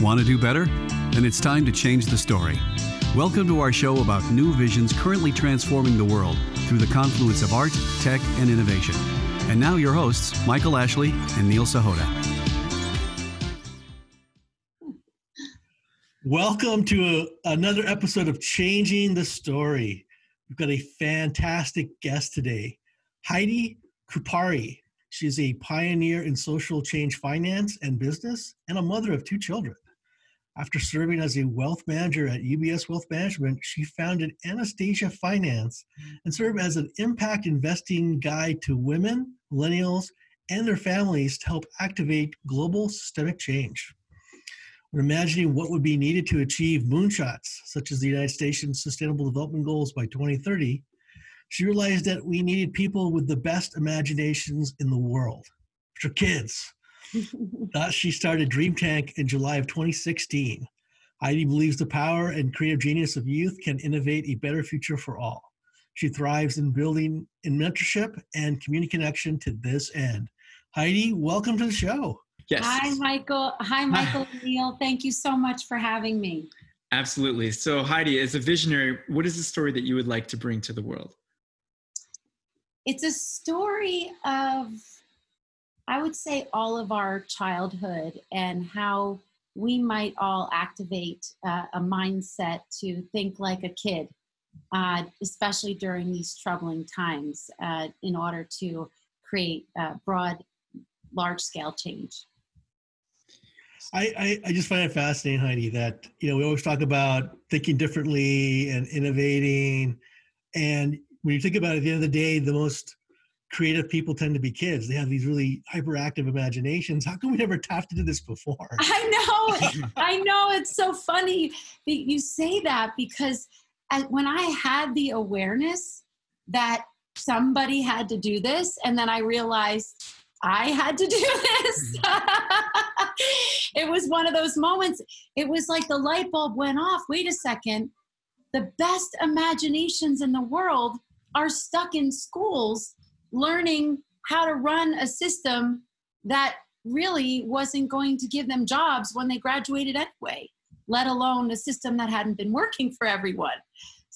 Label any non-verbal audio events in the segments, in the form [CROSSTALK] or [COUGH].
Want to do better? Then it's time to change the story. Welcome to our show about new visions currently transforming the world through the confluence of art, tech, and innovation. And now, your hosts, Michael Ashley and Neil Sahota. Welcome to a, another episode of Changing the Story. We've got a fantastic guest today, Heidi Kupari. She's a pioneer in social change finance and business and a mother of two children. After serving as a wealth manager at UBS Wealth Management, she founded Anastasia Finance and served as an impact investing guide to women, millennials, and their families to help activate global systemic change. We're imagining what would be needed to achieve moonshots, such as the United States Sustainable Development Goals by 2030. She realized that we needed people with the best imaginations in the world, are kids [LAUGHS] Thus, she started Dream Tank in July of 2016. Heidi believes the power and creative genius of youth can innovate a better future for all. She thrives in building in mentorship and community connection to this end. Heidi, welcome to the show. Yes. Hi, Michael. Hi, Michael Neil. Thank you so much for having me. Absolutely. So, Heidi, as a visionary, what is the story that you would like to bring to the world? It's a story of I would say all of our childhood and how we might all activate uh, a mindset to think like a kid, uh, especially during these troubling times, uh, in order to create broad, large scale change. I, I, I, just find it fascinating, Heidi, that you know we always talk about thinking differently and innovating, and when you think about it, at the end of the day, the most creative people tend to be kids. They have these really hyperactive imaginations. How come we never tapped into this before? [LAUGHS] I know. [LAUGHS] I know. It's so funny that you say that because when I had the awareness that somebody had to do this, and then I realized I had to do this. Mm-hmm. [LAUGHS] it was one of those moments. It was like the light bulb went off. Wait a second. The best imaginations in the world are stuck in schools learning how to run a system that really wasn't going to give them jobs when they graduated anyway, let alone a system that hadn't been working for everyone.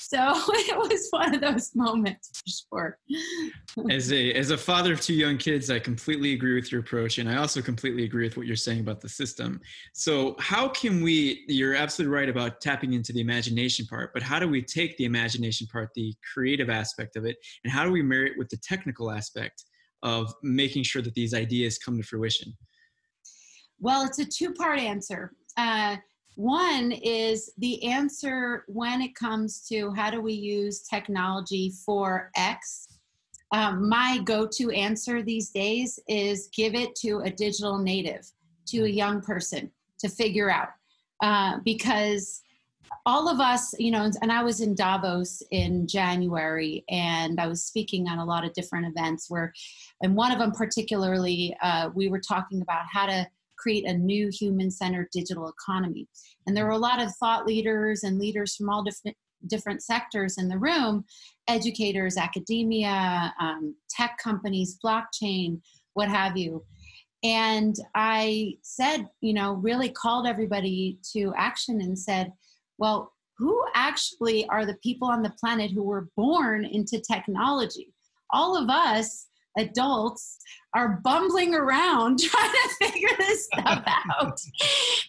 So [LAUGHS] it was one of those moments for sure. as a as a father of two young kids, I completely agree with your approach, and I also completely agree with what you're saying about the system. So how can we? You're absolutely right about tapping into the imagination part, but how do we take the imagination part, the creative aspect of it, and how do we marry it with the technical aspect of making sure that these ideas come to fruition? Well, it's a two-part answer. Uh, one is the answer when it comes to how do we use technology for X. Um, my go to answer these days is give it to a digital native, to a young person to figure out. Uh, because all of us, you know, and I was in Davos in January and I was speaking on a lot of different events where, and one of them particularly, uh, we were talking about how to create a new human centered digital economy. And there were a lot of thought leaders and leaders from all different different sectors in the room educators academia um, tech companies blockchain what have you. And i said you know really called everybody to action and said well who actually are the people on the planet who were born into technology? All of us adults are bumbling around [LAUGHS] trying to figure this stuff [LAUGHS] out.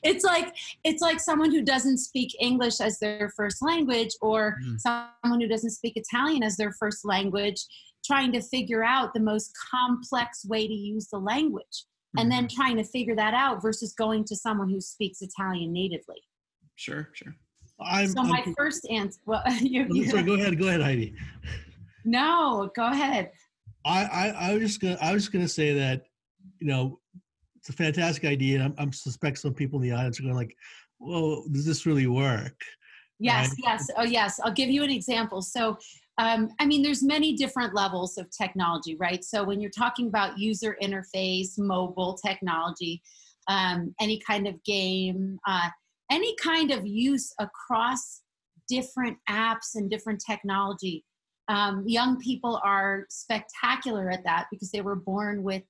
it's like it's like someone who doesn't speak English as their first language or mm. someone who doesn't speak Italian as their first language trying to figure out the most complex way to use the language mm. and then mm-hmm. trying to figure that out versus going to someone who speaks Italian natively. Sure, sure. I'm, so my [LAUGHS] I'm, first answer. Well, you, you, sorry, go ahead. Go ahead, Heidi. No, go ahead. I, I, I was just gonna I was just gonna say that, you know, it's a fantastic idea. I'm, I'm suspect some people in the audience are going like, "Well, does this really work?" Yes, right? yes, oh yes. I'll give you an example. So, um, I mean, there's many different levels of technology, right? So when you're talking about user interface, mobile technology, um, any kind of game, uh, any kind of use across different apps and different technology um, young people are spectacular at that because they were born with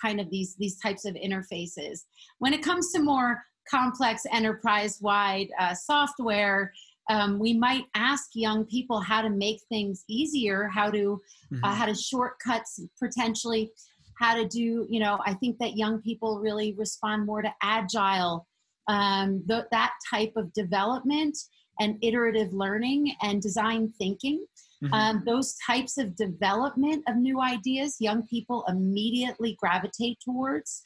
kind of these these types of interfaces. When it comes to more complex enterprise-wide uh, software, um, we might ask young people how to make things easier, how to mm-hmm. uh, how to shortcuts potentially, how to do. You know, I think that young people really respond more to agile, um, th- that type of development and iterative learning and design thinking. Mm-hmm. Um, those types of development of new ideas, young people immediately gravitate towards.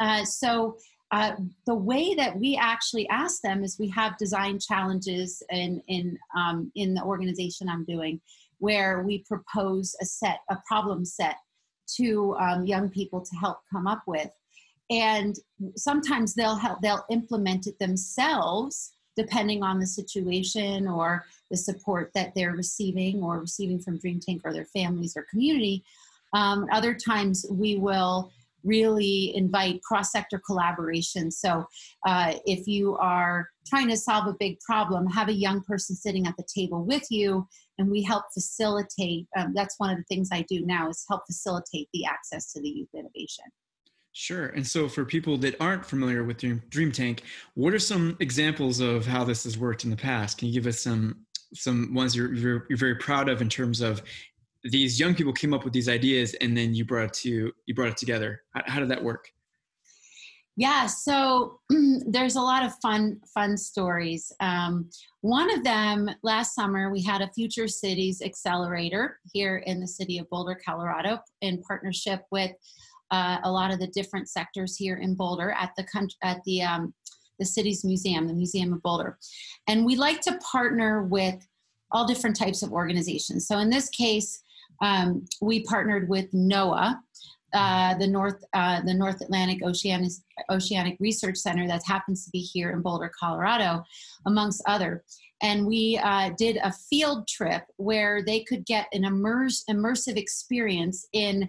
Uh, so uh, the way that we actually ask them is we have design challenges in in um, in the organization I'm doing, where we propose a set a problem set to um, young people to help come up with, and sometimes they'll help they'll implement it themselves depending on the situation or the support that they're receiving or receiving from Dream Tank or their families or community. Um, other times we will really invite cross sector collaboration. So, uh, if you are trying to solve a big problem, have a young person sitting at the table with you, and we help facilitate. Um, that's one of the things I do now is help facilitate the access to the youth innovation. Sure. And so, for people that aren't familiar with Dream Tank, what are some examples of how this has worked in the past? Can you give us some some ones you're, you're, you're very proud of in terms of these young people came up with these ideas and then you brought it to you brought it together how, how did that work yeah so [CLEARS THROAT] there's a lot of fun fun stories um, one of them last summer we had a future cities accelerator here in the city of boulder colorado in partnership with uh, a lot of the different sectors here in boulder at the at the um, the city's museum the museum of boulder and we like to partner with all different types of organizations so in this case um, we partnered with NOAA, uh, the North uh, the North Atlantic Oceanic, Oceanic Research Center that happens to be here in Boulder, Colorado, amongst other. And we uh, did a field trip where they could get an immerse, immersive experience in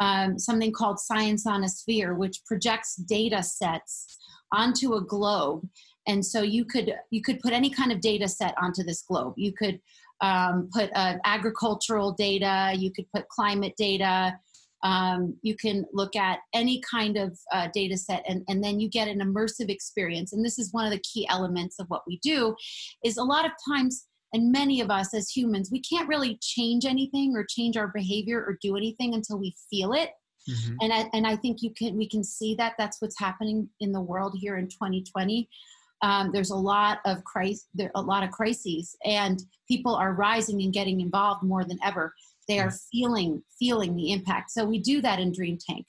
um, something called Science on a Sphere, which projects data sets onto a globe. And so you could you could put any kind of data set onto this globe. You could um, put uh, agricultural data, you could put climate data, um, you can look at any kind of uh, data set and, and then you get an immersive experience and this is one of the key elements of what we do is a lot of times and many of us as humans we can't really change anything or change our behavior or do anything until we feel it mm-hmm. and, I, and i think you can we can see that that's what's happening in the world here in 2020 um, there's a lot of crisis, there a lot of crises, and people are rising and getting involved more than ever. They are feeling feeling the impact. So we do that in Dream Tank,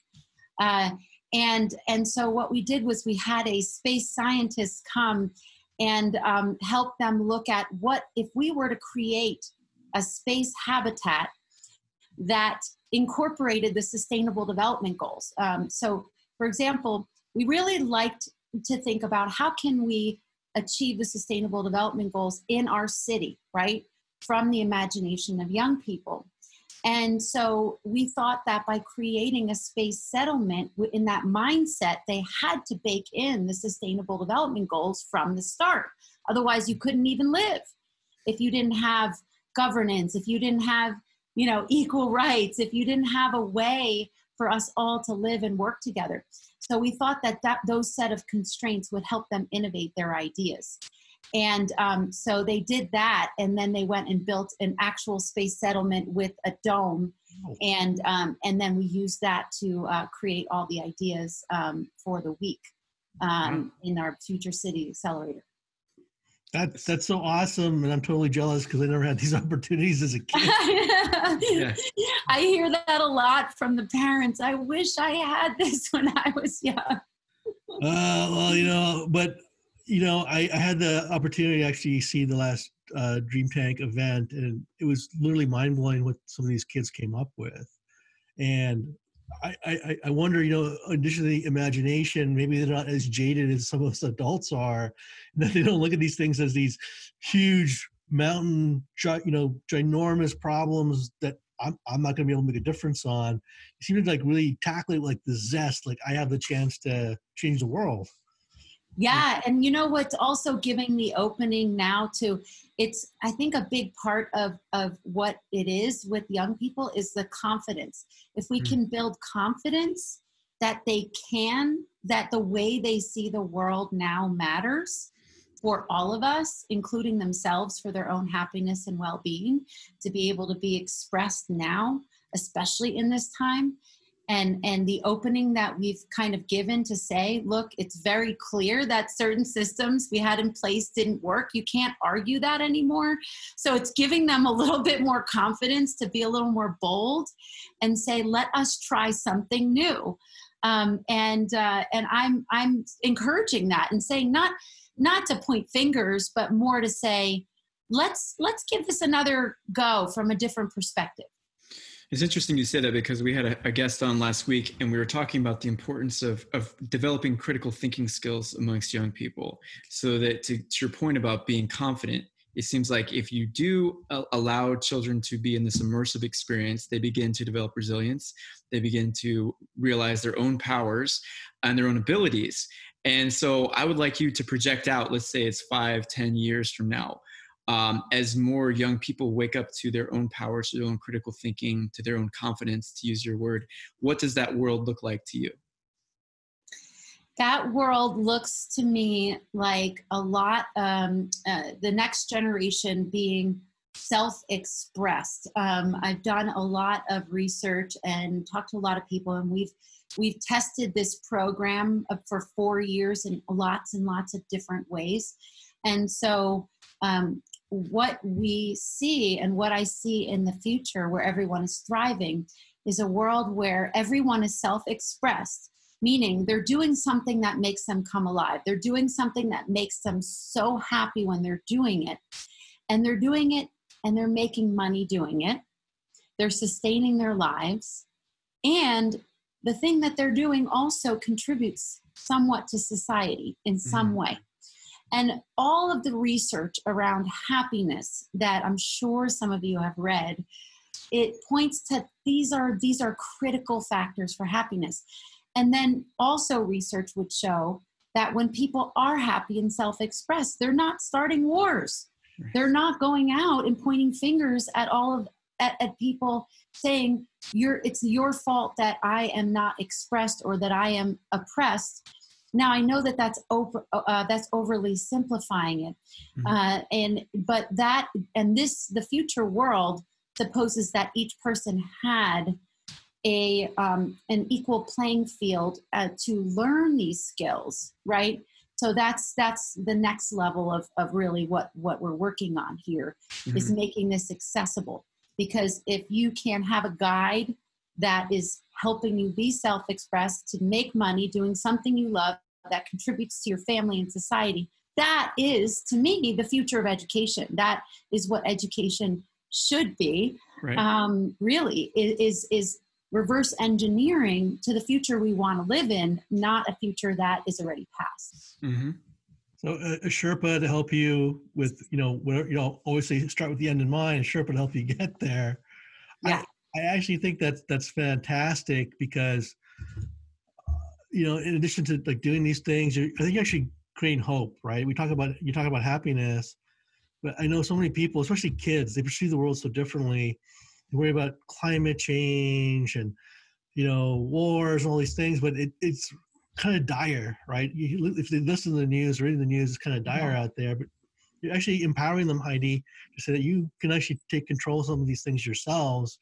uh, and and so what we did was we had a space scientist come and um, help them look at what if we were to create a space habitat that incorporated the sustainable development goals. Um, so, for example, we really liked to think about how can we achieve the sustainable development goals in our city right from the imagination of young people and so we thought that by creating a space settlement in that mindset they had to bake in the sustainable development goals from the start otherwise you couldn't even live if you didn't have governance if you didn't have you know equal rights if you didn't have a way for us all to live and work together so we thought that, that those set of constraints would help them innovate their ideas. And um, so they did that, and then they went and built an actual space settlement with a dome, oh. and um, and then we used that to uh, create all the ideas um, for the week um, in our Future City Accelerator. That, that's so awesome, and I'm totally jealous because I never had these [LAUGHS] opportunities as a [LAUGHS] kid. yeah. I hear that a lot from the parents. I wish I had this [LAUGHS] when I was young. uh, well, you know, but you know, I, I had the opportunity to actually see the last uh, Dream Tank event, and it was literally mind blowing what some of these kids came up with. And I, I, I wonder, you know, in addition to the imagination, maybe they're not as jaded as some of us adults are, that they don't look at these things as these huge mountain, you know, ginormous problems that I'm, I'm not going to be able to make a difference on. You seem to like really tackle it like the zest, like I have the chance to change the world. Yeah, and you know what's also giving the opening now to it's I think a big part of of what it is with young people is the confidence. If we mm. can build confidence that they can, that the way they see the world now matters for all of us, including themselves for their own happiness and well being, to be able to be expressed now, especially in this time and and the opening that we've kind of given to say look it's very clear that certain systems we had in place didn't work. You can't argue that anymore. So it's giving them a little [LAUGHS] bit more confidence to be a little more bold and say let us try something new. Um, and uh, and i'm i'm encouraging that and saying not not to point fingers but more to say let's let's give this another go from a different perspective it's interesting you say that because we had a, a, guest on last week and we were talking about the importance of, of developing critical thinking skills amongst young people. So that to, to your point about being confident, it seems like if you do uh, allow children to be in this immersive experience, they begin to develop resilience. They begin to realize their own powers and their own abilities. And so I would like you to project out, let's say it's five, ten years from now um, as more young people wake up to their own powers, to their own critical thinking, to their own confidence, to use your word, what does that world look like to you? That world looks to me like a lot, um, uh, the next generation being self expressed. Um, I've done a lot of research and talked to a lot of people, and we've we've tested this program for four years in lots and lots of different ways. And so um, what we see and what I see in the future where everyone is thriving is a world where everyone is self expressed, meaning they're doing something that makes them come alive. They're doing something that makes them so happy when they're doing it. And they're doing it and they're making money doing it. They're sustaining their lives. And the thing that they're doing also contributes somewhat to society in some mm-hmm. way. And all of the research around happiness that I'm sure some of you have read, it points to these are these are critical factors for happiness. And then also research would show that when people are happy and self-expressed, they're not starting wars. They're not going out and pointing fingers at all of at, at people saying you're it's your fault that I am not expressed or that I am oppressed now I know that that's over, uh, that's overly simplifying it, mm-hmm. uh, and but that and this the future world supposes that each person had a um, an equal playing field uh, to learn these skills, right? So that's that's the next level of of really what what we're working on here mm-hmm. is making this accessible. Because if you can have a guide that is helping you be self-expressed to make money doing something you love that contributes to your family and society. That is to me the future of education. That is what education should be. Right. um, really is is reverse engineering to the future we want to live in not a future that is already past. Mm-hmm. so uh, a sherpa to help you with you know where you know always say start with the end in mind a sherpa to help you [LAUGHS] get there. Yeah I, actually think that's that's fantastic because uh, you know, in addition to like doing these things, I think you're actually creating hope, right? We talk about you talk about happiness, but I know so many people, especially kids, they perceive the world so differently. They worry about climate change and you know wars and all these things, but it, it's kind of dire, right? You, if they listen to the news, reading the news, it's kind of dire yeah. out there. But you're actually empowering them, Heidi, to say that you can actually take control of some of these things yourselves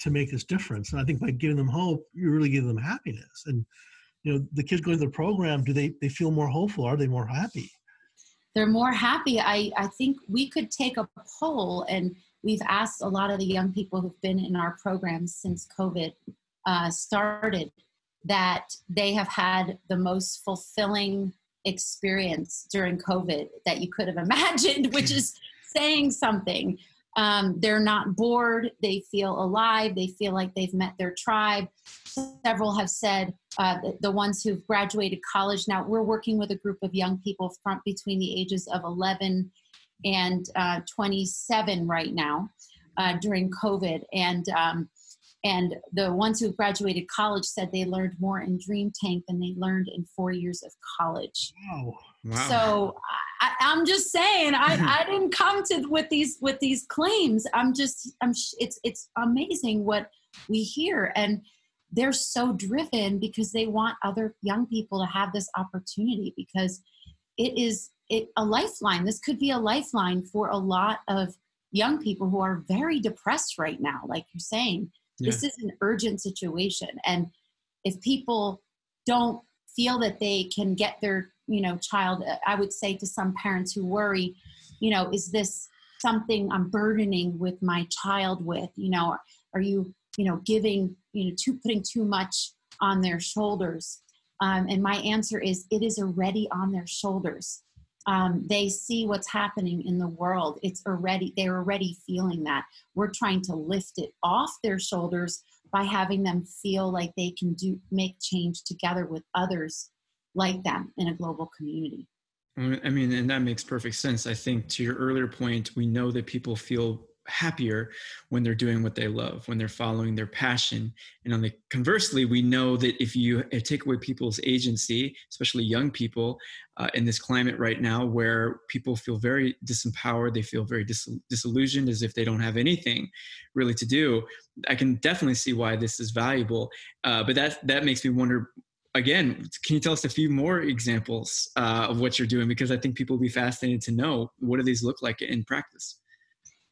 to make this difference. And I think by giving them hope, you really give them happiness. And you know the kids going to the program do they they feel more hopeful are they more happy they're more happy i i think we could take a poll and we've asked a lot of the young people who've been in our programs since covid uh, started that they have had the most fulfilling experience during covid that you could have [LAUGHS] imagined which is saying something um, they're not bored. They feel alive. They feel like they've met their tribe. Several have said uh, the, the, ones who've graduated college. Now we're working with a group of young people from between the ages of 11 and uh, 27 right now uh, during COVID, and um, and the ones who graduated college said they learned more in Dream Tank than they learned in four years of college. Wow. Wow. So I, am just saying, I, [LAUGHS] I didn't come to with these with these claims. I'm just, I'm. It's it's amazing what we hear, and they're so driven because they want other young people to have this opportunity because it is it, a lifeline. This could be a lifeline for a lot of young people who are very depressed right now, like you're saying. Yeah. This is an urgent situation. And if people don't feel that they can get their, you know, child, I would say to some parents who worry, you know, is this something I'm burdening with my child with? You know, are you, you know, giving, you know, too putting too much on their shoulders? Um, and my answer is it is already on their shoulders. Um, they see what's happening in the world. It's already they're already feeling that. We're trying to lift it off their shoulders by having them feel like they can do make change together with others like them in a global community. I mean, and that makes perfect sense. I think to your earlier point, we know that people feel happier when they're doing what they love, when they're following their passion. And on the conversely, we know that if you uh, take away people's agency, especially young people, uh, in this climate right now where people feel very disempowered, they feel very dis- disillusioned as if they don't have anything really to do. I can definitely see why this is valuable. Uh, but that that makes me wonder. Again, can you tell us a few more examples uh, of what you're doing? Because I think people will be fascinated to know what do these look like in practice.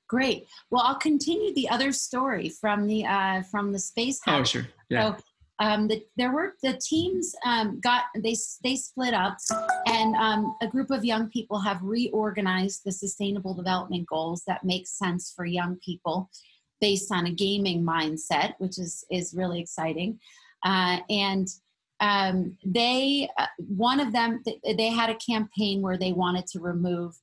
Great. Well, I'll continue the other story from the uh, from the space house. Oh, sure. Yeah. So, um, the, there were the teams um, got they they split up, and um, a group of young people have reorganized the sustainable development goals that make sense for young people, based on a gaming mindset, which is is really exciting, uh, and. Um, they uh, one of them they had a campaign where they wanted to remove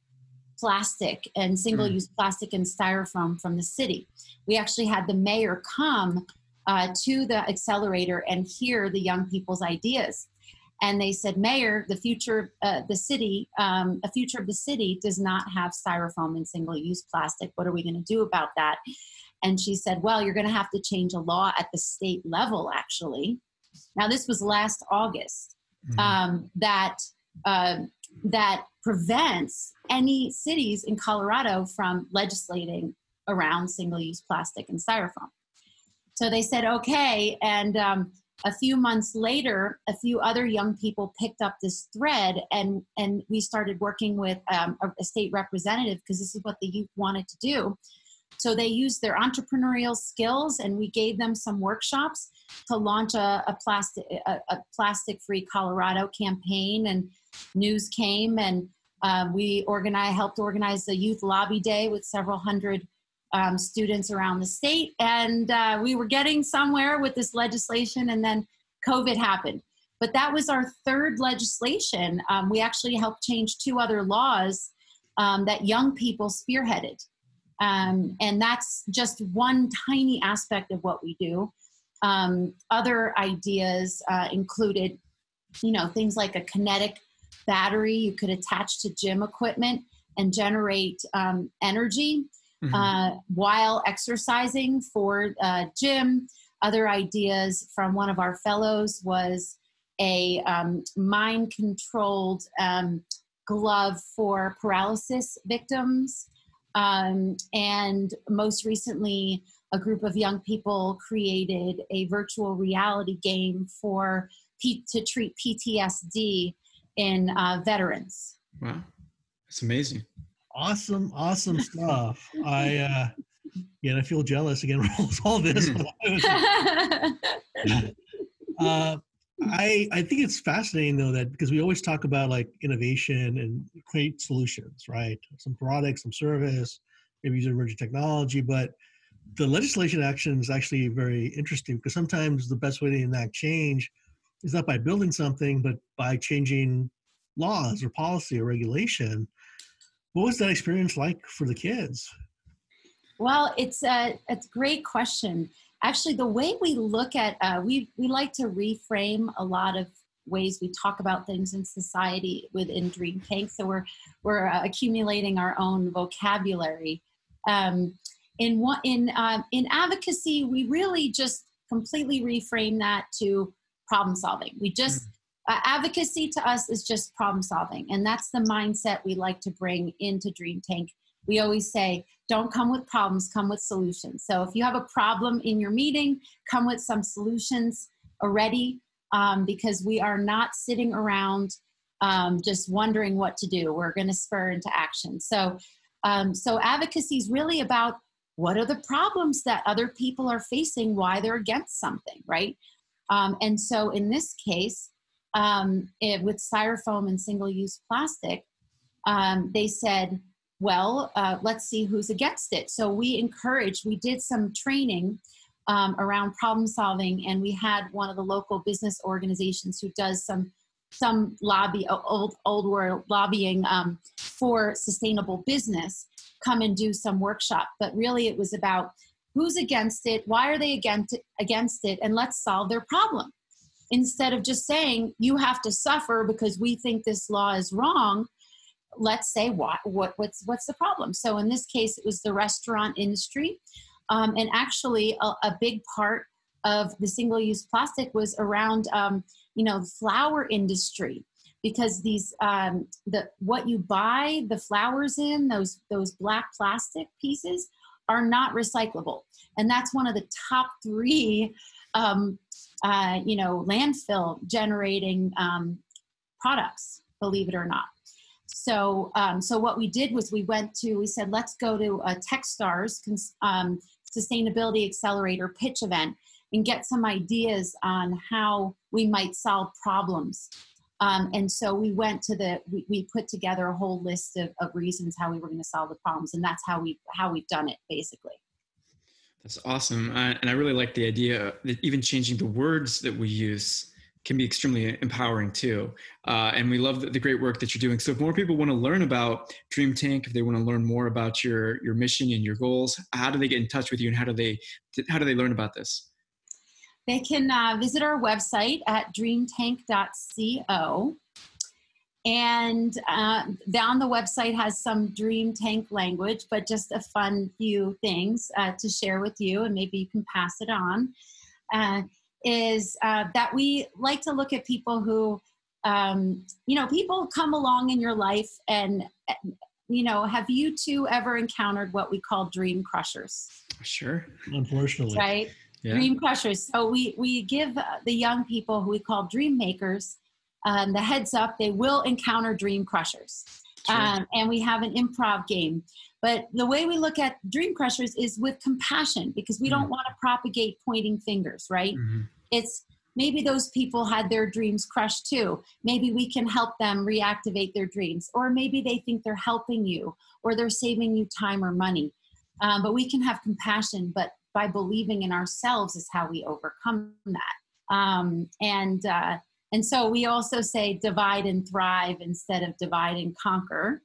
plastic and single use mm. plastic and styrofoam from the city. We actually had the mayor come uh, to the accelerator and hear the young people's ideas. And they said, Mayor, the future, uh, the city, um, a future of the city does not have styrofoam and single use plastic. What are we going to do about that? And she said, Well, you're going to have to change a law at the state level, actually. Now, this was last August mm-hmm. um, that uh, that prevents any cities in Colorado from legislating around single use plastic and styrofoam. So they said, okay. And um, a few months later, a few other young people picked up this thread and, and we started working with um, a, state representative because this is what the youth wanted to do. So they used their entrepreneurial skills and we gave them some workshops to launch a, a plastic, a, a plastic free Colorado campaign and news came and um, we organized, helped organize the youth lobby day with several hundred um, students around the state, and uh, we were getting somewhere with this legislation, and then COVID happened. But that was our third legislation. Um, we actually helped change two other laws um, that young people spearheaded, um, and that's just one tiny aspect of what we do. Um, other ideas uh, included, you know, things like a kinetic battery you could attach to gym equipment and generate um, energy mm-hmm. uh, while exercising for uh, gym. Other ideas from one of our fellows was a um, mind controlled um, glove for paralysis victims. Um, and most recently, a group of young people created a virtual reality game for P- to treat PTSD in uh, veterans. Wow, that's amazing. Awesome, awesome stuff. I uh, yeah, I feel jealous again. [LAUGHS] With all this. [LAUGHS] [LAUGHS] uh, I I think it's fascinating though that because we always talk about like innovation and create solutions, right? Some product, some service, maybe use emerging technology, but the legislation action is actually very interesting because sometimes the best way to enact change is not by building something, but by changing laws or policy or regulation. What was that experience like for the kids? Well, it's a it's a great question. Actually, the way we look at uh, we we like to reframe a lot of ways we talk about things in society within Dream Tank. So we're we're uh, accumulating our own vocabulary. Um, in what in um, in advocacy, we really just completely reframe that to problem solving. We just mm-hmm. uh, advocacy to us is just problem solving, and that's the mindset we like to bring into Dream Tank. we always say, don't come with problems, come with solutions. So if you have a problem in your meeting, come with some solutions already um, because we are not sitting around um, just wondering what to do. We're going to spur into action. So, um, so advocacy is really about what are the problems that other people are facing, why they're against something, right? Um, and so in this case, um, it, with styrofoam and single-use plastic, um, they said, well, uh, let's see who's against it. So we encouraged, we did some training um, around problem solving, and we had one of the local business organizations who does some some lobby old old world lobbying um, for sustainable business come and do some workshop. But really, it was about who's against it, why are they against it, against it, and let's solve their problem. Instead of just saying you have to suffer because we think this law is wrong, let's say what what what's what's the problem. So in this case, it was the restaurant industry um, and actually, a, a, big part of the single-use plastic was around, um, you know, the flower industry because these um, the what you buy the flowers in those those black plastic pieces are not recyclable, and that's one of the top three, um, uh, you know, landfill generating um, products. Believe it or not. So, um, so what we did was we went to, we said, let's go to a Techstars um, Sustainability Accelerator pitch event and get some ideas on how we might solve problems. Um, and so we went to the, we, we put together a whole list of, of reasons how we were going to solve the problems. And that's how we, how we've done it basically. That's awesome. And I really like the idea that even changing the words that we use can be extremely empowering too. Uh, and we love the, the, great work that you're doing. So if more people want to learn about Dream Tank, if they want to learn more about your your mission and your goals, how do they get in touch with you, and how do they how do they learn about this? They can uh, visit our website at dreamtank.co. And uh, down the website has some Dream Tank language, but just a fun few things uh, to share with you, and maybe you can pass it on. Uh, is uh, that we like to look at people who, um, you know, people come along in your life and, you know, have you two ever encountered what we call dream crushers? Sure. Unfortunately. Right? Yeah. Dream crushers. So we, we give the young people who we call dream makers um, the heads up they will encounter dream crushers. Sure. Um, and we have an improv game but the way we look at dream crushers is with compassion because we mm-hmm. don't want to propagate pointing fingers, right? Mm-hmm. It's maybe those people had their dreams crushed too. Maybe we can help them reactivate their dreams, or maybe they think they're helping you or they're saving you time or money. Um, but we can have compassion, but by believing in ourselves is how we overcome that. Um, and uh, and so we also say divide and thrive instead of divide and conquer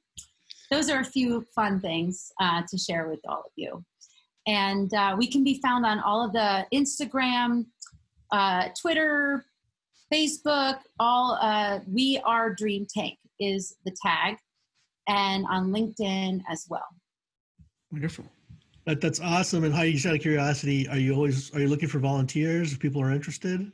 those are a few fun things uh, to share with all of you. And uh, we can be found on all of the Instagram, uh, Twitter, Facebook, all uh, we are Dream Tank is the tag, and on LinkedIn as well. Wonderful. That, that's awesome. And Heidi, just out of curiosity, are you always are you looking for volunteers if people are interested?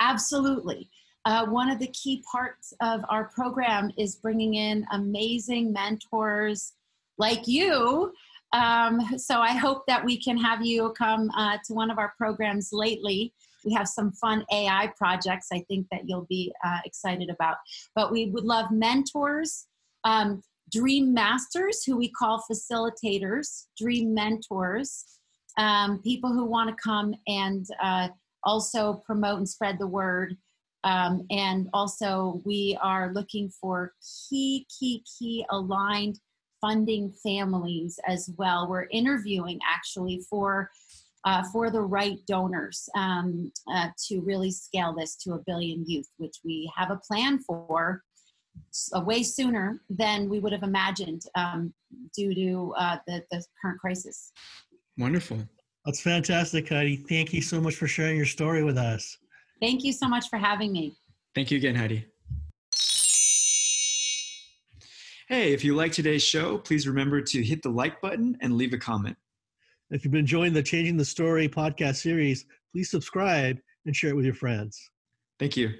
Absolutely. Uh, one of the key parts of our program is bringing in amazing mentors like you. Um, so I hope that we can have you come uh, to one of our programs lately. We have some fun AI projects I think that you'll be uh, excited about. But we would love mentors, um, dream masters, who we call facilitators, dream mentors, um, people who want to come and uh, also promote and spread the word um, and also, we are looking for key, key, key aligned funding families as well. We're interviewing actually for uh, for the right donors um, uh, to really scale this to a billion youth, which we have a plan for uh, way sooner than we would have imagined um, due to uh, the, the current crisis. Wonderful. That's fantastic, Heidi. Thank you so much for sharing your story with us. Thank you so much for having me. Thank you again, Heidi. Hey, if you like today's show, please remember to hit the like button and leave a comment. If you've been enjoying the Changing the Story podcast series, please subscribe and share it with your friends. Thank you.